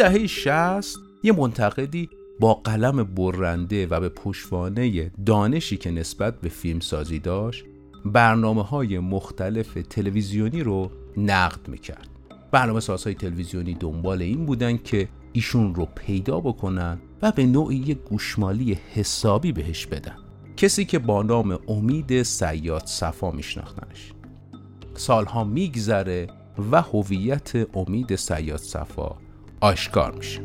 دهه 60 یه منتقدی با قلم برنده و به پشوانه دانشی که نسبت به فیلمسازی داشت برنامه های مختلف تلویزیونی رو نقد می‌کرد. برنامه سازهای تلویزیونی دنبال این بودن که ایشون رو پیدا بکنن و به نوعی یک گوشمالی حسابی بهش بدن. کسی که با نام امید سیاد صفا میشناختنش. سالها میگذره و هویت امید سیاد صفا aşkarmış.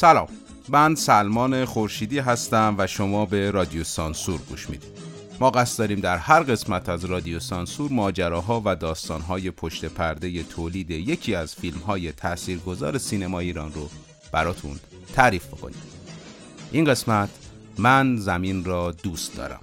سلام. من سلمان خورشیدی هستم و شما به رادیو سانسور گوش می‌دید. ما قصد داریم در هر قسمت از رادیو سانسور ماجراها و داستانهای پشت پرده تولید یکی از فیلمهای تاثیرگذار سینما ایران رو براتون تعریف بکنیم. این قسمت من زمین را دوست دارم.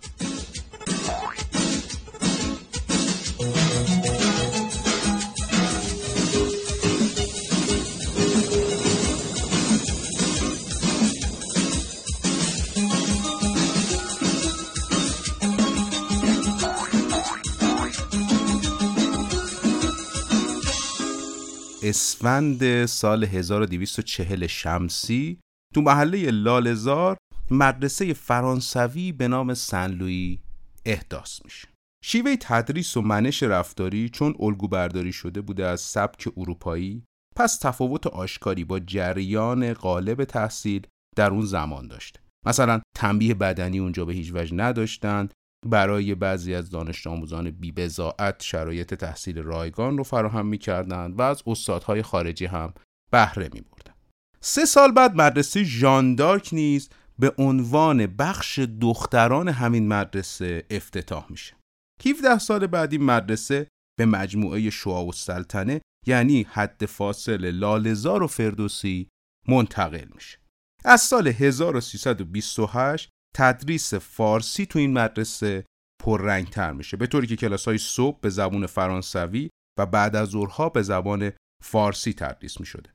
اسفند سال 1240 شمسی تو محله لالزار مدرسه فرانسوی به نام سنلوی احداث میشه. شیوه تدریس و منش رفتاری چون الگو برداری شده بوده از سبک اروپایی پس تفاوت آشکاری با جریان غالب تحصیل در اون زمان داشته مثلا تنبیه بدنی اونجا به هیچ وجه نداشتن برای بعضی از دانش آموزان بیبزاعت شرایط تحصیل رایگان رو فراهم می‌کردند و از استادهای خارجی هم بهره می بردن. سه سال بعد مدرسه ژاندارک نیز به عنوان بخش دختران همین مدرسه افتتاح میشه. 17 سال بعد این مدرسه به مجموعه شعا و سلطنه یعنی حد فاصل لالزار و فردوسی منتقل میشه. از سال 1328 تدریس فارسی تو این مدرسه پررنگتر میشه به طوری که کلاس های صبح به زبان فرانسوی و بعد از ظهرها به زبان فارسی تدریس می‌شده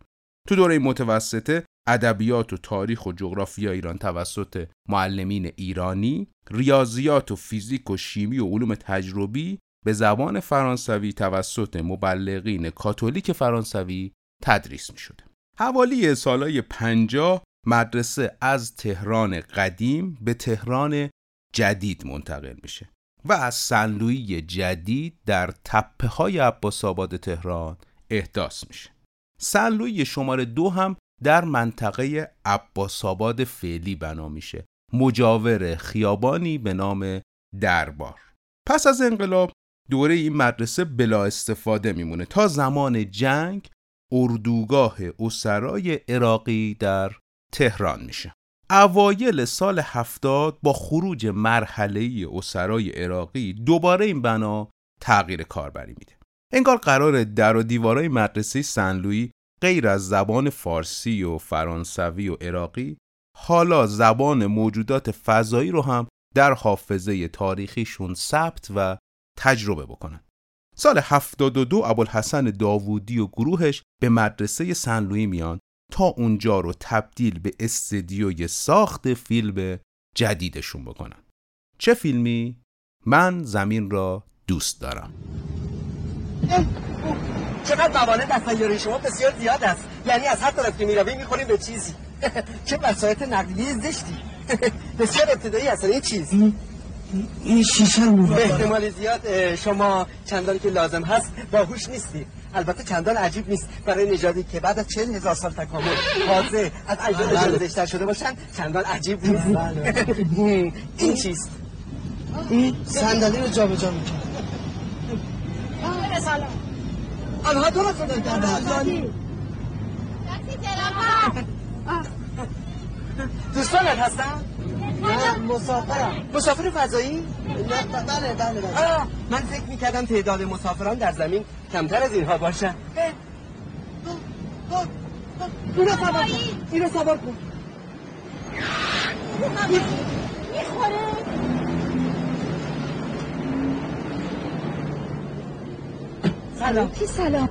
تو دوره متوسطه ادبیات و تاریخ و جغرافیا ایران توسط معلمین ایرانی ریاضیات و فیزیک و شیمی و علوم تجربی به زبان فرانسوی توسط مبلغین کاتولیک فرانسوی تدریس می شده. حوالی سالهای پنجاه مدرسه از تهران قدیم به تهران جدید منتقل میشه و از سنلوی جدید در تپه های عباس آباد تهران احداث میشه. سنلوی شماره دو هم در منطقه عباس آباد فعلی بنا میشه. مجاور خیابانی به نام دربار. پس از انقلاب دوره این مدرسه بلا استفاده میمونه تا زمان جنگ اردوگاه اسرای عراقی در تهران میشه. اوایل سال هفتاد با خروج مرحله اسرای عراقی دوباره این بنا تغییر کاربری میده. انگار قرار در و دیوارای مدرسه سنلوی غیر از زبان فارسی و فرانسوی و عراقی حالا زبان موجودات فضایی رو هم در حافظه تاریخیشون ثبت و تجربه بکنن. سال 72 ابوالحسن داوودی و گروهش به مدرسه سنلوی میان تا اونجا رو تبدیل به استدیوی ساخت فیلم جدیدشون بکنن. چه فیلمی؟ من زمین را دوست دارم. چقدر موانع در سیاره شما بسیار زیاد است. یعنی از هر طرف که می‌رویم می‌خوریم به چیزی. چه وسایط نقلیه زشتی. بسیار ابتدایی هست یه چیز. این شیشه به احتمال زیاد شما چندانی که لازم هست باهوش نیستی البته چندان عجیب نیست. برای نژادی که بعد از چهل هزار سال تکامل تازه از اجدادشون بله. شده باشن چندان عجیب نیست. بله. این چیست؟ این صندلی رو جابجا می‌کنه آنها تو رو صدا کردن دوستانت هستن؟ مسافرم. مسافر فضایی؟ نه بله بله بله. من فکر می‌کردم تعداد مسافران در زمین کمتر از اینها باشن. اینو سوار کن. اینو سوار کن. می‌خوره. سلام. کی سلام؟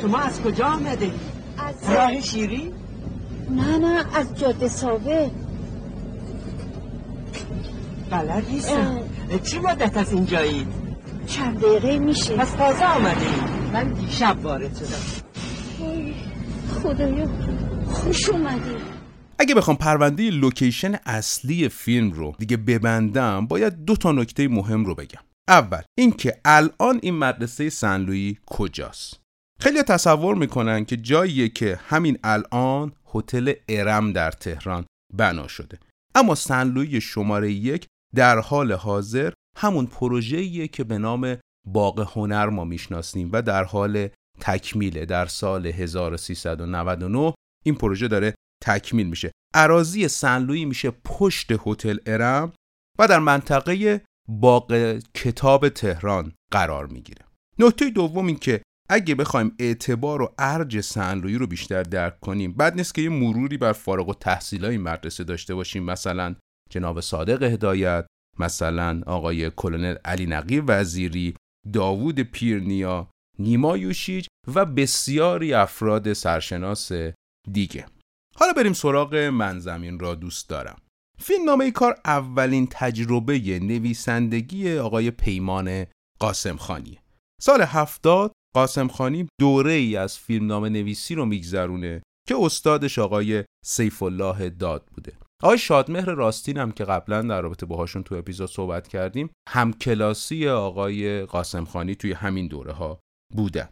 شما از کجا آمده؟ از راه شیری؟ نه نه از جاده ثابت بلد نیستم. چی مدت از اینجایید؟ چند دقیقه میشه. پس تازه آمده من دیشب وارد شدم. خدایا خوش اومدی. اگه بخوام پرونده لوکیشن اصلی فیلم رو دیگه ببندم باید دو تا نکته مهم رو بگم. اول اینکه الان این مدرسه سنلویی کجاست؟ خیلی تصور می‌کنن که جاییه که همین الان هتل ارم در تهران بنا شده. اما سنلویی شماره یک در حال حاضر همون پروژه‌ایه که به نام باغ هنر ما می‌شناسیم و در حال تکمیله در سال 1399 این پروژه داره تکمیل میشه. عراضی سنلویی میشه پشت هتل ارم و در منطقه باغ کتاب تهران قرار می‌گیره. نکته دوم این که اگه بخوایم اعتبار و ارج سنلویی رو بیشتر درک کنیم بعد نیست که یه مروری بر فارغ و تحصیلای مدرسه داشته باشیم. مثلا جناب صادق هدایت مثلا آقای کلونل علی نقی وزیری داوود پیرنیا نیما یوشیج و بسیاری افراد سرشناس دیگه. حالا بریم سراغ من زمین را دوست دارم. فیلم نامه کار اولین تجربه نویسندگی آقای پیمان قاسم خانی. سال هفتاد قاسم خانی دوره ای از فیلم نامه نویسی رو میگذرونه که استادش آقای سیف الله داد بوده. آقای شادمهر راستین هم که قبلا در رابطه باهاشون تو اپیزود صحبت کردیم همکلاسی آقای قاسم خانی توی همین دوره ها بودن.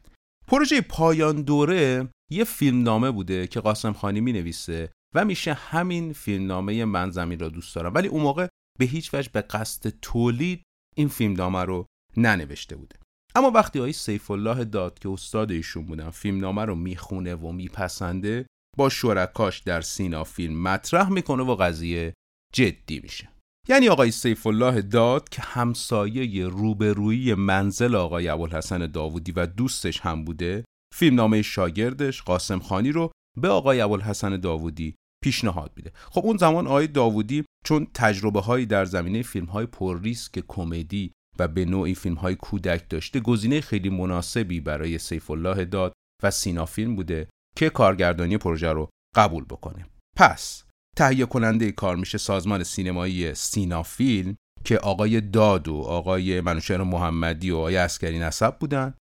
پروژه پایان دوره یه فیلمنامه بوده که قاسم خانی می نویسه و میشه همین فیلمنامه من زمین را دوست دارم. ولی اون موقع به هیچ وجه به قصد تولید این فیلمنامه رو ننوشته بوده. اما وقتی آقای سیف الله داد که استاد ایشون بودن فیلمنامه رو می‌خونه و میپسنده با شرکاش در سینا فیلم مطرح می‌کنه و قضیه جدی میشه. یعنی آقای سیف الله داد که همسایه روبرویی منزل آقای ابوالحسن داوودی و دوستش هم بوده فیلمنامه شاگردش قاسم خانی رو به آقای ابوالحسن داوودی پیشنهاد میده. خب اون زمان آقای داوودی چون تجربه هایی در زمینه فیلم های پر ریسک کمدی و به نوعی فیلم های کودک داشته گزینه خیلی مناسبی برای سیف الله داد و سینا فیلم بوده که کارگردانی پروژه رو قبول بکنه پس تهیه کننده کار میشه سازمان سینمایی سینا فیلم که آقای داد و آقای منوشهر محمدی و آقای اسکری نسب بودن.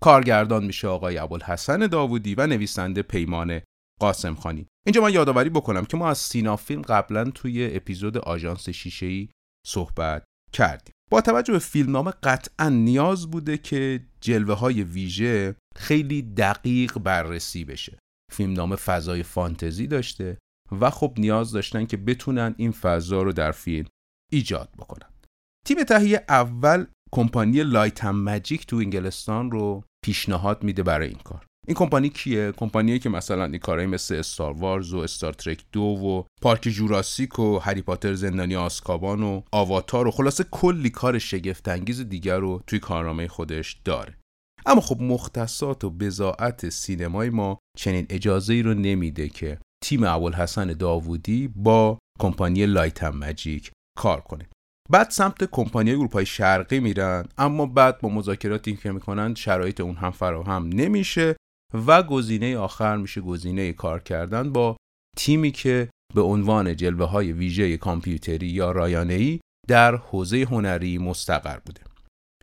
کارگردان میشه آقای ابوالحسن داوودی و نویسنده پیمان قاسم خانی. اینجا من یادآوری بکنم که ما از سینا فیلم قبلا توی اپیزود آژانس شیشه‌ای صحبت کردیم. با توجه به فیلمنامه قطعا نیاز بوده که جلوه های ویژه خیلی دقیق بررسی بشه. فیلمنامه فضای فانتزی داشته و خب نیاز داشتن که بتونن این فضا رو در فیلم ایجاد بکنن. تیم تهیه اول کمپانی لایتم مجیک تو انگلستان رو پیشنهاد میده برای این کار. این کمپانی کیه؟ کمپانیه که مثلا این کارهایی مثل استار وارز و استار ترک دو و پارک جوراسیک و هری پاتر زندانی آسکابان و آواتار و خلاصه کلی کار شگفت انگیز دیگر رو توی کارنامه خودش داره. اما خب مختصات و بزاعت سینمای ما چنین اجازه ای رو نمیده که تیم ابوالحسن داوودی با کمپانی لایتم مجیک کار کنه. بعد سمت کمپانی اروپای شرقی میرن اما بعد با مذاکراتی که می‌کنن شرایط اون هم فراهم نمیشه و گزینه آخر میشه گزینه کار کردن با تیمی که به عنوان جلوه های ویژه کامپیوتری یا رایانه‌ای در حوزه هنری مستقر بوده.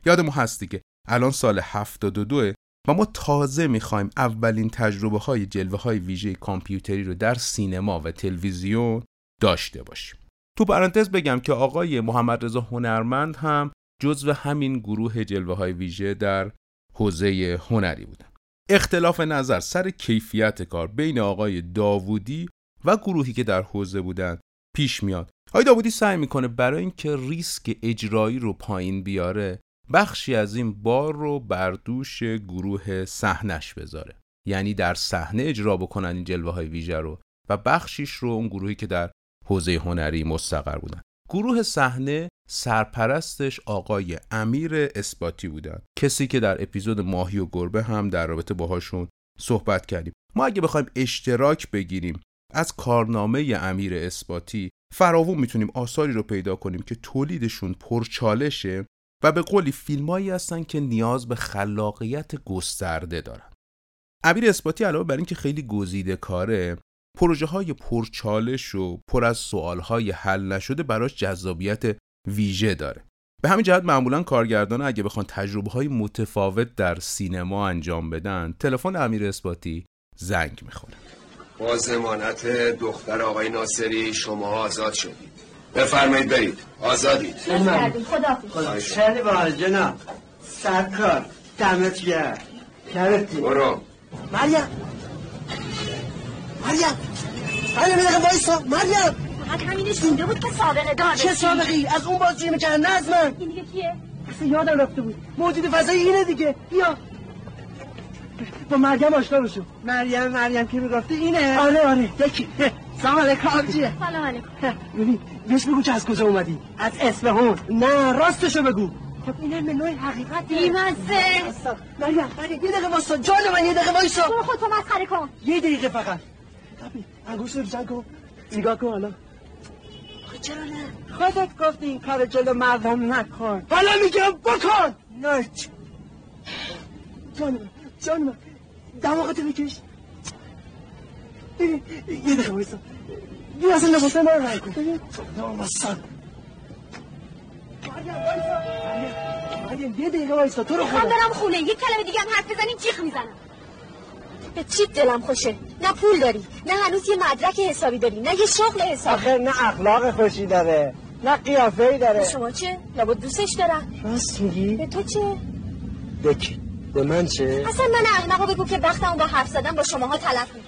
یادمون هستی که الان سال 72 و ما تازه می‌خوایم اولین تجربه های جلوه های ویژه کامپیوتری رو در سینما و تلویزیون داشته باشیم. تو پرانتز بگم که آقای محمد رضا هنرمند هم جزو همین گروه جلوه های ویژه در حوزه هنری بودن. اختلاف نظر سر کیفیت کار بین آقای داوودی و گروهی که در حوزه بودن پیش میاد. آقای داوودی سعی می‌کنه برای اینکه ریسک اجرایی رو پایین بیاره بخشی از این بار رو بر دوش گروه صحنش بذاره. یعنی در صحنه اجرا بکنن این جلوه های ویژه رو و بخشیش رو اون گروهی که در حوزه هنری مستقر بودن. گروه صحنه سرپرستش آقای امیر اثباتی بودن. کسی که در اپیزود ماهی و گربه هم در رابطه باهاشون صحبت کردیم. ما اگه بخوایم اشتراک بگیریم از کارنامه امیر اثباتی فراوون می‌تونیم آثاری رو پیدا کنیم که تولیدشون پرچالشه. و به قولی فیلمایی هستن که نیاز به خلاقیت گسترده دارن. امیر اثباتی علاوه بر اینکه خیلی گزیده کاره پروژه های پرچالش و پر از سوال های حل نشده براش جذابیت ویژه داره. به همین جهت معمولا کارگردان اگه بخوان تجربه های متفاوت در سینما انجام بدن تلفن امیر اثباتی زنگ می‌خوره. با زمانت دختر آقای ناصری شما آزاد شدید. بفرمایید برید. آزادید. خدا خیلی باحال جناب. سرکار. دمت گرم. کرتی برو. مریم. مریم. مریم یه دقیقه وایسا. مریم. فقط همینش مونده بود که سابقه دار چه سابقی از اون بازی می‌کردن نه از من. این دیگه کیه؟ اصلا یادم رفته بود. موجود فضایی اینه دیگه. بیا. با مریم آشنا بشو. مریم مریم که می‌گفتی اینه. آره آره. یکی. سلام علیکم آبجیه سلام علیکم. ببین بهش بگو که از کجا اومدی؟ از اصفهان. نه راستشو بگو. خب این هم نوع حقیقت. بیمزه. مریم مریم یه دقیقه واسا جان من یه دقیقه وایسا. برو خودتو مسخره کن. یه دقیقه فقط. انگوش رو جنگ کن. نگاه کن حالا. چرا نه؟ خودت گفتی این کار جلو مردم نکن. حالا میگم بکن. نه چ- جان من جان من دماغتو بکش یه دقیقه وایسا. بیا اصلا لباسه من رو رنگ کن ببین نامستان مریم یه دقیقه وایسا تو رو خدا برم خونه یه کلمه دیگه هم حرف بزنیم جیغ می‌زنم به چیت دلم خوشه نه پول داری نه هنوز یه مدرک حسابی داری نه یه شغل حسابی آخه نه اخلاق خوشی داره نه قیافه ای داره شما چه؟ لابد دوستش دارم راست میگی؟ به تو چه؟ بکی به من چه؟ اصلا من احمقو بگو که وقتمو با حرف زدن با شماها تلف می‌کنم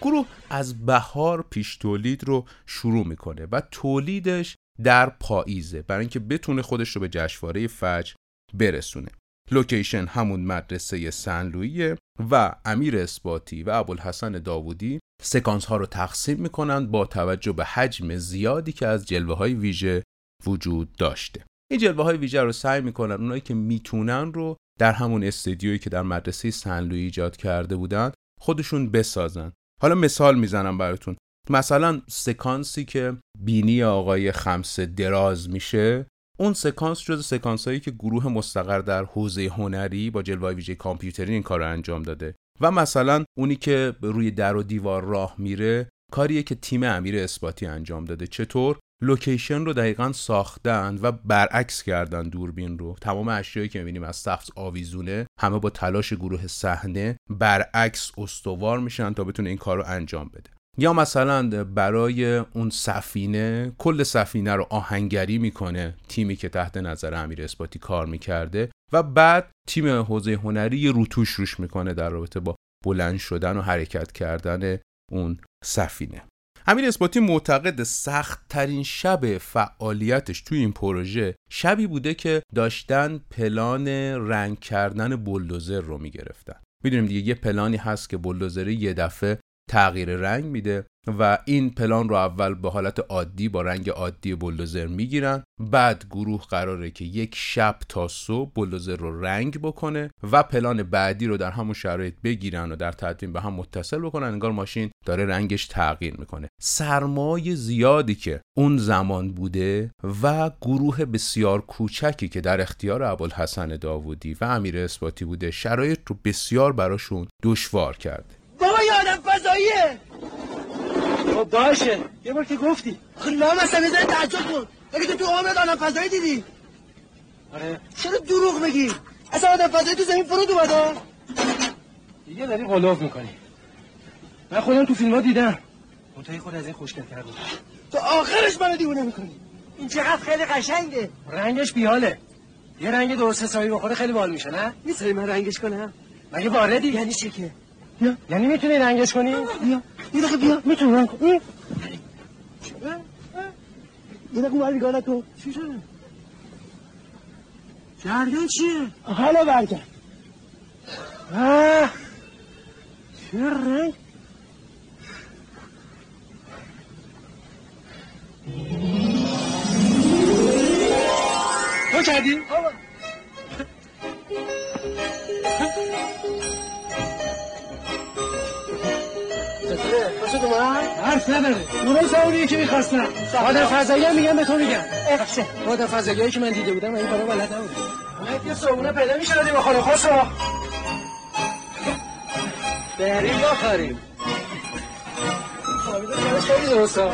گروه از بهار پیش تولید رو شروع می‌کنه و تولیدش در پاییزه برای اینکه بتونه خودش رو به جشنواره فجر برسونه. لوکیشن همون مدرسه سنلویه و امیر اثباتی و ابوالحسن داوودی سکانس ها رو تقسیم می‌کنند با توجه به حجم زیادی که از جلوه های ویژه وجود داشته. این جلوه های ویژه رو سعی می‌کنن اونایی که می‌تونن رو در همون استودیویی که در مدرسه سن‌لویی ایجاد کرده بودن خودشون بسازن. حالا مثال می‌زنم براتون. مثلا سکانسی که بینی آقای خمسه دراز میشه اون سکانس جزء سکانس هایی که گروه مستقر در حوزه هنری با جلوه ویژه کامپیوتری این کار رو انجام داده. و مثلا اونی که روی در و دیوار راه میره کاریه که تیم امیر اثباتی انجام داده. چطور؟ لوکیشن رو دقیقا ساختن و برعکس کردن دوربین رو. تمام اشیایی که می‌بینیم از سقف آویزونه همه با تلاش گروه صحنه برعکس استوار میشن تا بتونه این کار رو انجام بده. یا مثلا برای اون سفینه کل سفینه رو آهنگری می‌کنه تیمی که تحت نظر امیر اثباتی کار می‌کرده و بعد تیم حوزه هنری روتوش روش می‌کنه در رابطه با بلند شدن و حرکت کردن اون سفینه. امیر اثباتی معتقد سخت ترین شب فعالیتش توی این پروژه شبی بوده که داشتن پلان رنگ کردن بلدوزر رو می‌گرفتن. می‌دونیم دیگه یه پلانی هست که بلدوزر یه دفعه تغییر رنگ میده و این پلان رو اول به حالت عادی با رنگ عادی بلدوزر می‌گیرن بعد گروه قراره که یک شب تا صبح بلدوزر رو رنگ بکنه و پلان بعدی رو در همون شرایط بگیرن و در تدوین به هم متصل بکنن. انگار ماشین داره رنگش تغییر می‌کنه. سرمایه زیادی که اون زمان بوده و گروه بسیار کوچکی که در اختیار ابوالحسن داوودی و امیر اثباتی بوده شرایط رو بسیار براشون دشوار کرده. بابا یه آدم فضاییه. خب باشه. یه بار که گفتی. خب لام اصلا می‌زنی تعجب کن. اگه تو تو عمرت آدم فضایی دیدی؟ آره. چرا دروغ میگی؟ اصلا آدم فضایی تو زمین فرود اومده. دیگه داری غلاف می‌کنی. من خودم تو فیلم ها دیدم. منتهی خود از این خوشگلتر بود. تو آخرش منو دیوونه می‌کنی. این چقدر خیلی قشنگه. رنگش بیاله یه رنگ درست حسابی بخوره خیلی بال میشه نه؟ میسایی من رنگش کنم؟ مگه واردی یعنی چی که؟ بیا. یعنی می‌تونی رنگش کنی؟ بیا. یه دقیقه بیا. می‌تونی رنگ کنی یه دقیقه اون نگاه نکن. چی شده؟ جریان چیه؟ حالا آه. چه رنگ؟ تو کردی؟ حرف نداره اونایی سعودیه که می‌خواستم مادر فضایی هم میگم به تو میگم مادر فضایی که من دیده بودم این کارا بلد نبودم یه صبونه پیدا می‌شدی با خانه خوش رو بریم بخاریم خیلی درسته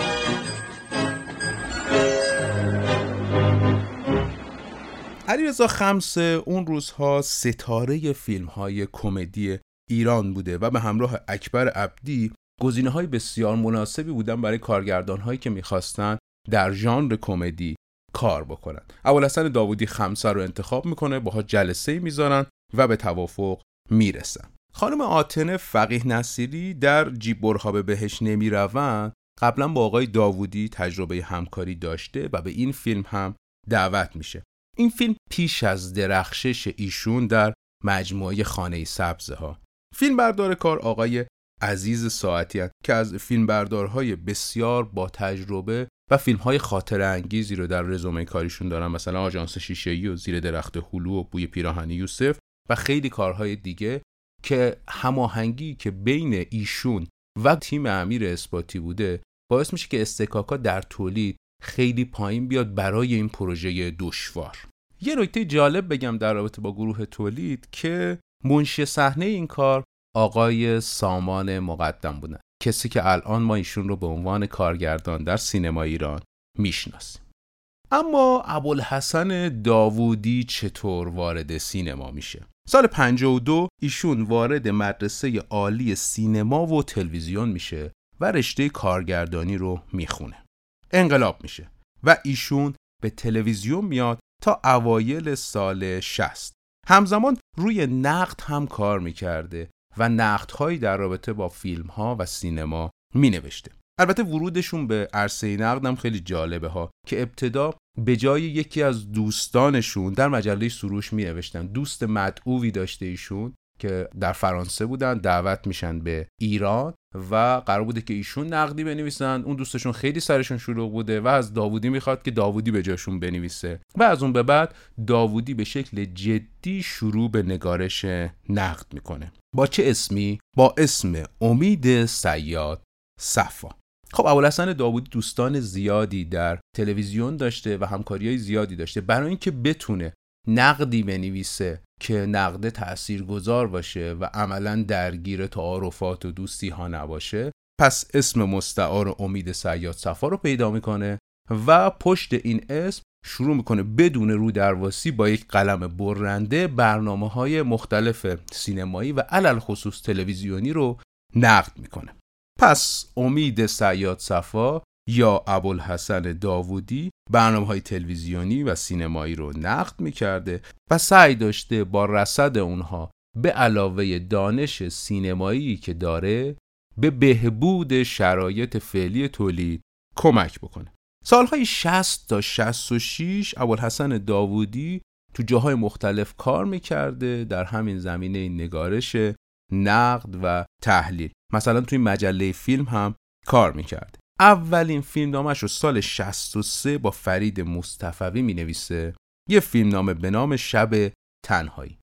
علیرضا خمس اون روزها ستاره فیلم های کمدی ایران بوده و به همراه اکبر عبدی گزینه های بسیار مناسبی بودن برای کارگردان هایی که می‌خواستن در ژانر کمدی کار بکنن. ابوالحسن داوودی خمسه رو انتخاب می‌کنه باها جلسه می‌ذارن و به توافق می‌رسن. خانم آتنه فقیه نصیری در جیب برها بهش نمی‌روند. قبلا با آقای داوودی تجربه همکاری داشته و به این فیلم هم دعوت میشه. این فیلم پیش از درخشش ایشون در مجموعه خانه سبزه ها فیلم بردار کار آقای عزیز ساعتی که از فیلمبردارهای بسیار با تجربه و فیلم های خاطر انگیزی رو در رزومه کاریشون دارن. مثلا آژانس شیشه‌ای و زیر درخت هلو و بوی پیراهن یوسف و خیلی کارهای دیگه که هماهنگی که بین ایشون و تیم امیر اثباتی بوده باعث میشه که استکاکا در تولید خیلی پایین بیاد برای این پروژه دشوار. یه نکته جالب بگم در رابطه با گروه تولید که منشی صحنه این کار آقای سامان مقدم بودن. کسی که الان ما ایشون رو به عنوان کارگردان در سینما ایران می‌شناسیم. اما ابوالحسن داوودی چطور وارد سینما میشه؟ سال 52 ایشون وارد مدرسه عالی سینما و تلویزیون میشه و رشته کارگردانی رو می‌خونه. انقلاب میشه و ایشون به تلویزیون میاد تا اوایل سال 60 همزمان روی نقد هم کار می‌کرده و نقدهایی در رابطه با فیلم ها و سینما می نوشته. البته ورودشون به عرصه نقد هم خیلی جالبه ها که ابتدا به جای یکی از دوستانشون در مجله سروش می نوشتن دوست مدعوی داشته ایشون که در فرانسه بودن دعوت میشن به ایران و قرار بوده که ایشون نقدی بنویسن. اون دوستشون خیلی سرشون شروع بوده و از داوودی می‌خواد که داوودی به جاشون بنویسه. و از اون به بعد داوودی به شکل جدی شروع به نگارش نقد می‌کنه. با چه اسمی؟ با اسم امید سیاد صفا. خب ابوالحسن داوودی دوستان زیادی در تلویزیون داشته و همکاری های زیادی داشته. برای اینکه بتونه نقدی بنویسه که نقد تاثیرگذار باشه و عملا درگیر تعارفات و دوستی ها نباشه پس اسم مستعار امید سیاد صفا رو پیدا می‌کنه و پشت این اسم شروع می‌کنه بدون رو درواسی با یک قلم برنده برنامه های مختلف سینمایی و علل خصوص تلویزیونی رو نقد می‌کنه. پس امید سیاد صفا یا ابوالحسن داوودی برنامه های تلویزیونی و سینمایی رو نقد می‌کرده و سعی داشته با رصد اونها به علاوه دانش سینمایی که داره به بهبود شرایط فعلی تولید کمک بکنه. سالهای 60 تا 66 ابوالحسن داوودی تو جاهای مختلف کار می‌کرده در همین زمینه نگارش نقد و تحلیل. مثلا توی مجله فیلم هم کار می‌کرده اولین فیلم نامش رو سال 63 با فرید مصطفوی می نویسه یه فیلم نامه به نام شب تنهایی.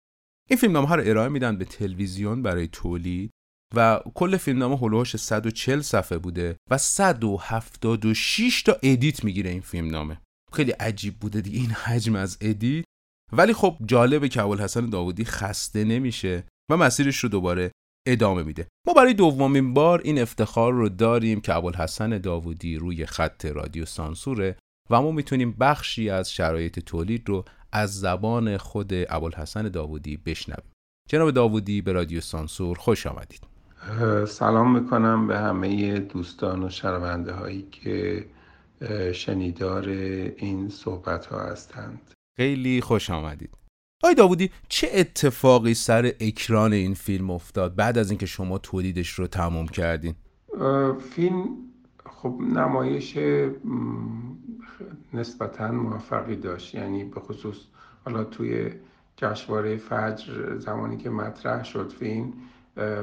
این فیلم نامه رو ارائه میدن به تلویزیون برای تولید و کل فیلم نامه حول و حوش 140 صفحه بوده و 176 تا edit می‌گیره این فیلم نامه خیلی عجیب بوده دیگه این حجم از edit. ولی خب جالبه که حسن داودی خسته نمیشه و مسیرش رو دوباره ادامه میده. ما برای دومین بار این افتخار رو داریم که ابوالحسن داوودی روی خط رادیو سانسوره و ما می‌تونیم بخشی از شرایط تولید رو از زبان خود ابوالحسن داوودی بشنویم. جناب داوودی به رادیو سانسور خوش آمدید. سلام می‌کنم به همه دوستان و شنونده هایی که شنیدار این صحبت ها هستند. خیلی خوش آمدید. آی داوودی چه اتفاقی سر اکران این فیلم افتاد بعد از اینکه شما تولیدش رو تموم کردین؟ فیلم خب نمایش نسبتا موفقی داشت. یعنی به خصوص حالا توی جشنواره فجر زمانی که مطرح شد فیلم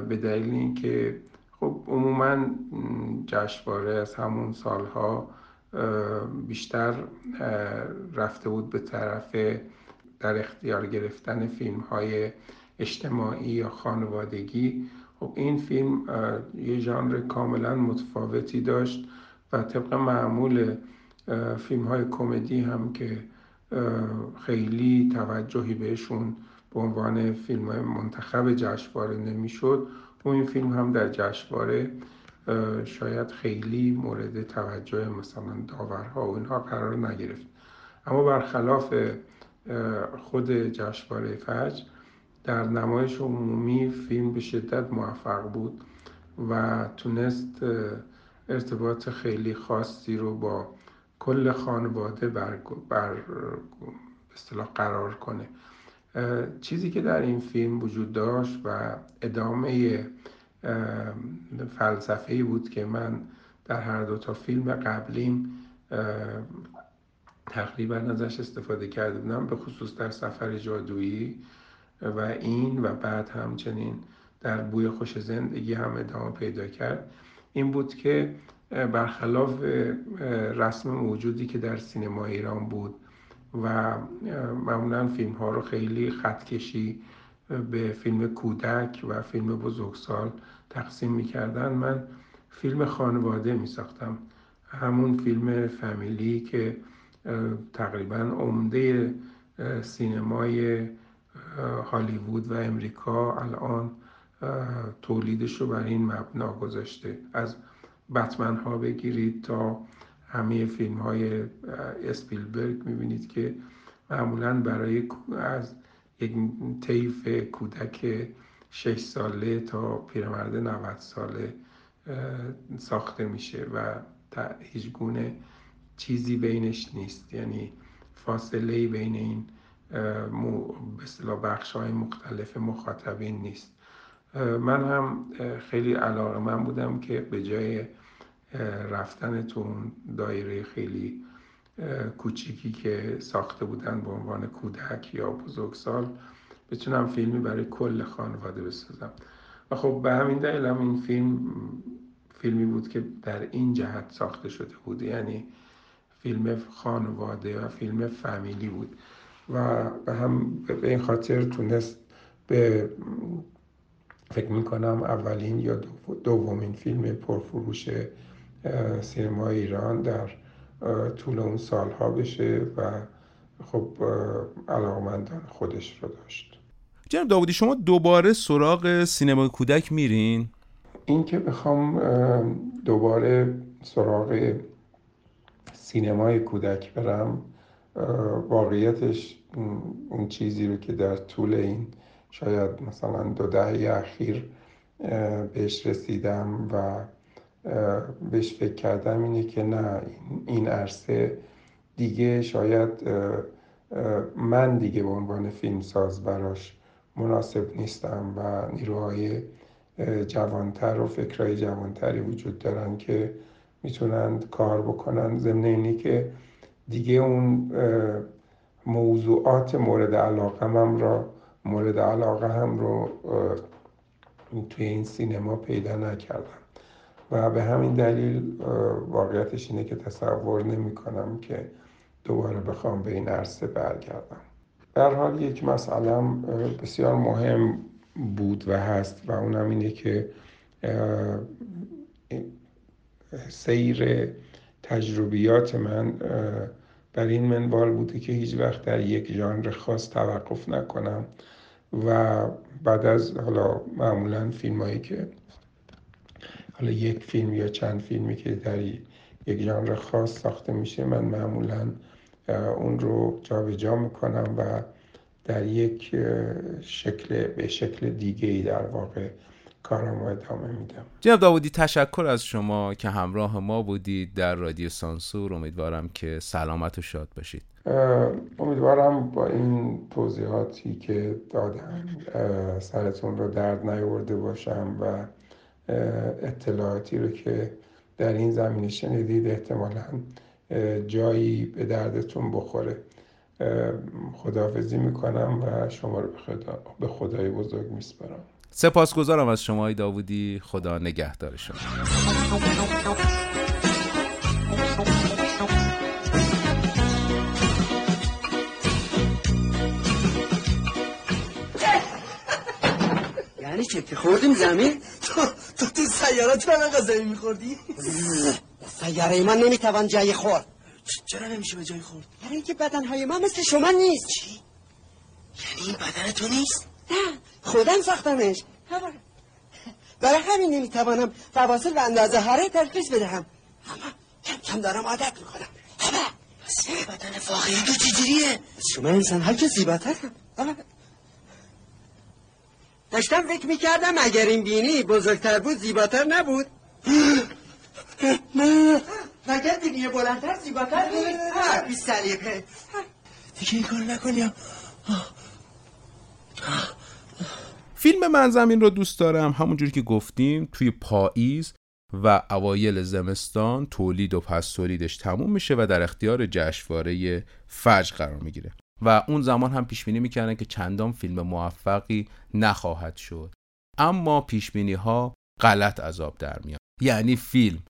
به دلیل اینکه خب عموما جشنواره از همون سالها بیشتر رفته بود به طرف در اختیار گرفتن فیلم های اجتماعی یا خانوادگی. خب این فیلم یه ژانر کاملا متفاوتی داشت و طبق معمول فیلم های کمدی هم که خیلی توجهی بهشون به عنوان فیلم منتخب جشنواره نمی‌شد. و این فیلم هم در جشنواره شاید خیلی مورد توجه مثلا داورها و اینها قرار نگرفت. اما برخلاف خود جشنواره فجر در نمایش عمومی فیلم به شدت موفق بود و تونست ارتباط خیلی خاصی رو با کل خانواده بر, بر قرار کنه. چیزی که در این فیلم وجود داشت و ادامه فلسفه بود که من در هر دو تا فیلم قبلیم تقریبا ازش استفاده کرده بودم به خصوص در سفر جادویی و این و بعد همچنین در بوی خوش زندگی هم ادامه پیدا کرد. این بود که برخلاف رسم موجودی که در سینما ایران بود و معمولا فیلم ها رو خیلی خطکشی به فیلم کودک و فیلم بزرگسال تقسیم می‌کردن من فیلم خانواده می ساختم همون فیلم فامیلی که تقریبا عمده سینمای هالیوود و امریکا الان تولیدش رو بر این مبنا گذاشته. از بتمن ها بگیرید تا همه فیلم های اسپیلبرگ می‌بینید که معمولا برای از یک طیف کودک 6 ساله تا پیرمرد 90 ساله ساخته میشه و هیچ گونه چیزی بینش نیست. یعنی فاصله بین این به بخش های مختلف مخاطبین نیست. من هم خیلی علاقه من بودم که به جای رفتن تو اون دایره خیلی کوچیکی که ساخته بودن به عنوان کودک یا بزرگسال بتونم فیلمی برای کل خانواده بسازم. و خب به همین دلیل هم این فیلم فیلمی بود که در این جهت ساخته شده بود. یعنی فیلم خانواده و فیلم فامیلی بود و به هم به این خاطر تونست به فکر می کنم اولین یا دومین فیلم پرفروش سینما ایران در طول اون سالها بشه و خب علاقمندان خودش رو داشت جناب داودی شما دوباره سراغ سینما کودک میرین؟ این که بخوام دوباره سراغ سینمای کودک برم واقعیتش اون چیزی رو که در طول این شاید مثلا دو دهه اخیر بهش رسیدم و بهش فکر کردم اینه که نه این عرصه دیگه شاید من دیگه به عنوان فیلمساز براش مناسب نیستم و نیروهای جوانتر و فکرهای جوانتری وجود دارن که می‌تونند کار بکنن ضمن اینی که دیگه اون موضوعات مورد علاقه هم را مورد علاقه هم رو توی این سینما پیدا نکردم. و به همین دلیل واقعیتش اینه که تصور نمی کنم که دوباره بخوام به این عرصه برگردم. در حال یک مسئله بسیار مهم بود و هست و اونم اینه که سیر تجربیات من بر این منوال بوده که هیچ وقت در یک ژانر خاص توقف نکنم و بعد از حالا معمولا فیلم هایی که حالا یک فیلم یا چند فیلمی که در یک ژانر خاص ساخته میشه من معمولا اون رو جابجا جا می‌کنم و در یک شکل به شکل دیگه ای در واقع کارم رو ادامه میدم. جناب داودی تشکر از شما که همراه ما بودید در رادیو سانسور. امیدوارم که سلامت و شاد باشید. امیدوارم با این توضیحاتی که دادم سرتون رو درد نیورده باشم و اطلاعاتی رو که در این زمینه شنیدید احتمالا جایی به دردتون بخوره. خداحافظی می‌کنم و شما رو به, خدا به خدای بزرگ میسپارم. سپاسگزارم از شما داوودی. خدا نگهدار شما. یعنی چه که خوردیم زمین؟ تو تو تو سیارات من غذایی میخوردی؟ سیاره من نمی‌توان جای خورد. چرا نمیشه به جای خورد؟ یعنی اینکه بدنهای ما مثل شما نیست. چی؟ یعنی این بدن تو نیست؟ نه. خودم ساختمش. برای همین نمی‌توانم فواصل و اندازه ها را تشخیص بدهم. اما کم کم دارم عادت می‌کنم. پس بدن واقعی تو چجوریه شما انسان ها که زیباتر داشتم فکر می‌کردم اگر این بینی بزرگتر بود زیباتر نبود. نه. مگر بینی بلندتر زیباتر بود؟ بی سلیقه دیگه این کار نکنیم. فیلم من زمین رو دوست دارم. همونجوری که گفتیم توی پاییز و اوایل زمستان تولید و پس تولیدش تموم میشه و در اختیار جشنواره فجر قرار می‌گیره. و اون زمان هم پیش بینی می‌کردن که چندان فیلم موفقی نخواهد شد. اما پیش بینی ها غلط عذاب در میاد. یعنی فیلم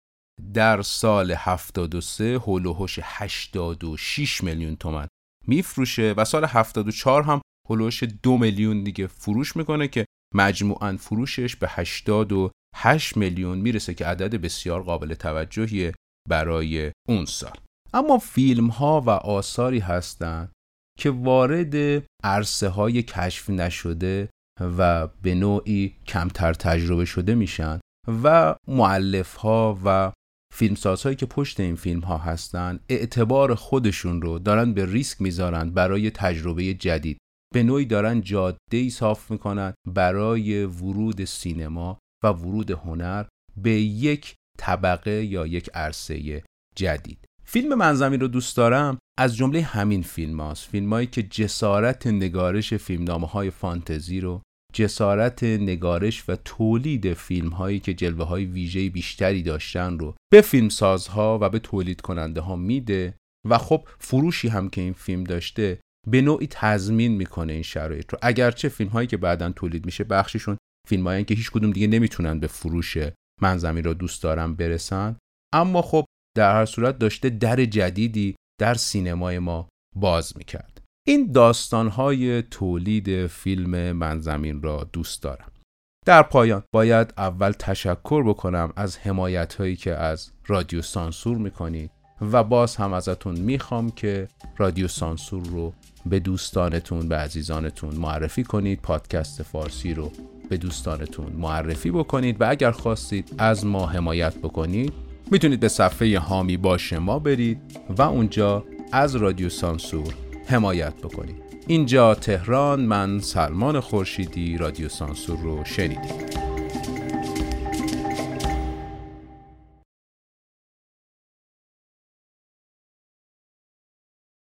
در سال 73 هولوهوش 86 میلیون تومن میفروشه و سال 74 هم هولوش دو میلیون دیگه فروش می‌کنه که مجموعا فروشش به 88 میلیون می‌رسه که عدد بسیار قابل توجهیه برای اون سال. اما فیلم ها و آثاری هستند که وارد عرصه های کشف نشده و به نوعی کمتر تجربه شده میشن و معلف ها و فیلمسازهایی که پشت این فیلم ها هستن اعتبار خودشون رو دارن به ریسک می‌ذارن برای تجربه جدید. به نوعی دارن جاده ای صاف می‌کنن برای ورود سینما و ورود هنر به یک طبقه یا یک عرصه جدید. فیلم منظمی رو دوست دارم از جمله همین فیلم هاست. فیلم هایی که جسارت نگارش فیلمنامه های فانتزی رو جسارت نگارش و تولید فیلم هایی که جلوه های ویژه بیشتری داشتن رو به فیلمسازها و به تولید کننده ها میده و خب فروشی هم که این فیلم داشته به نوعی تضمین می‌کنه این شرایط رو. اگرچه فیلم هایی که بعدا تولید میشه بخششون فیلم هایی که هیچ کدوم دیگه نمی‌تونن به فروش من زمین رو دوست دارم برسن. اما خب در هر صورت داشته در جدیدی در سینمای ما باز می‌کرد. این داستانهای تولید فیلم من زمین را دوست دارم. در پایان باید اول تشکر بکنم از حمایت هایی که از رادیو سانسور می‌کنید و باز هم ازتون می‌خوام که رادیو سانسور رو به دوستانتون به عزیزانتون معرفی کنید. پادکست فارسی رو به دوستانتون معرفی بکنید و اگر خواستید از ما حمایت بکنید می‌تونید به صفحه هامی باش ما برید و اونجا از رادیو سانسور حمایت بکنید. اینجا تهران من سلمان خورشیدی رادیو سانسور رو شنیدید.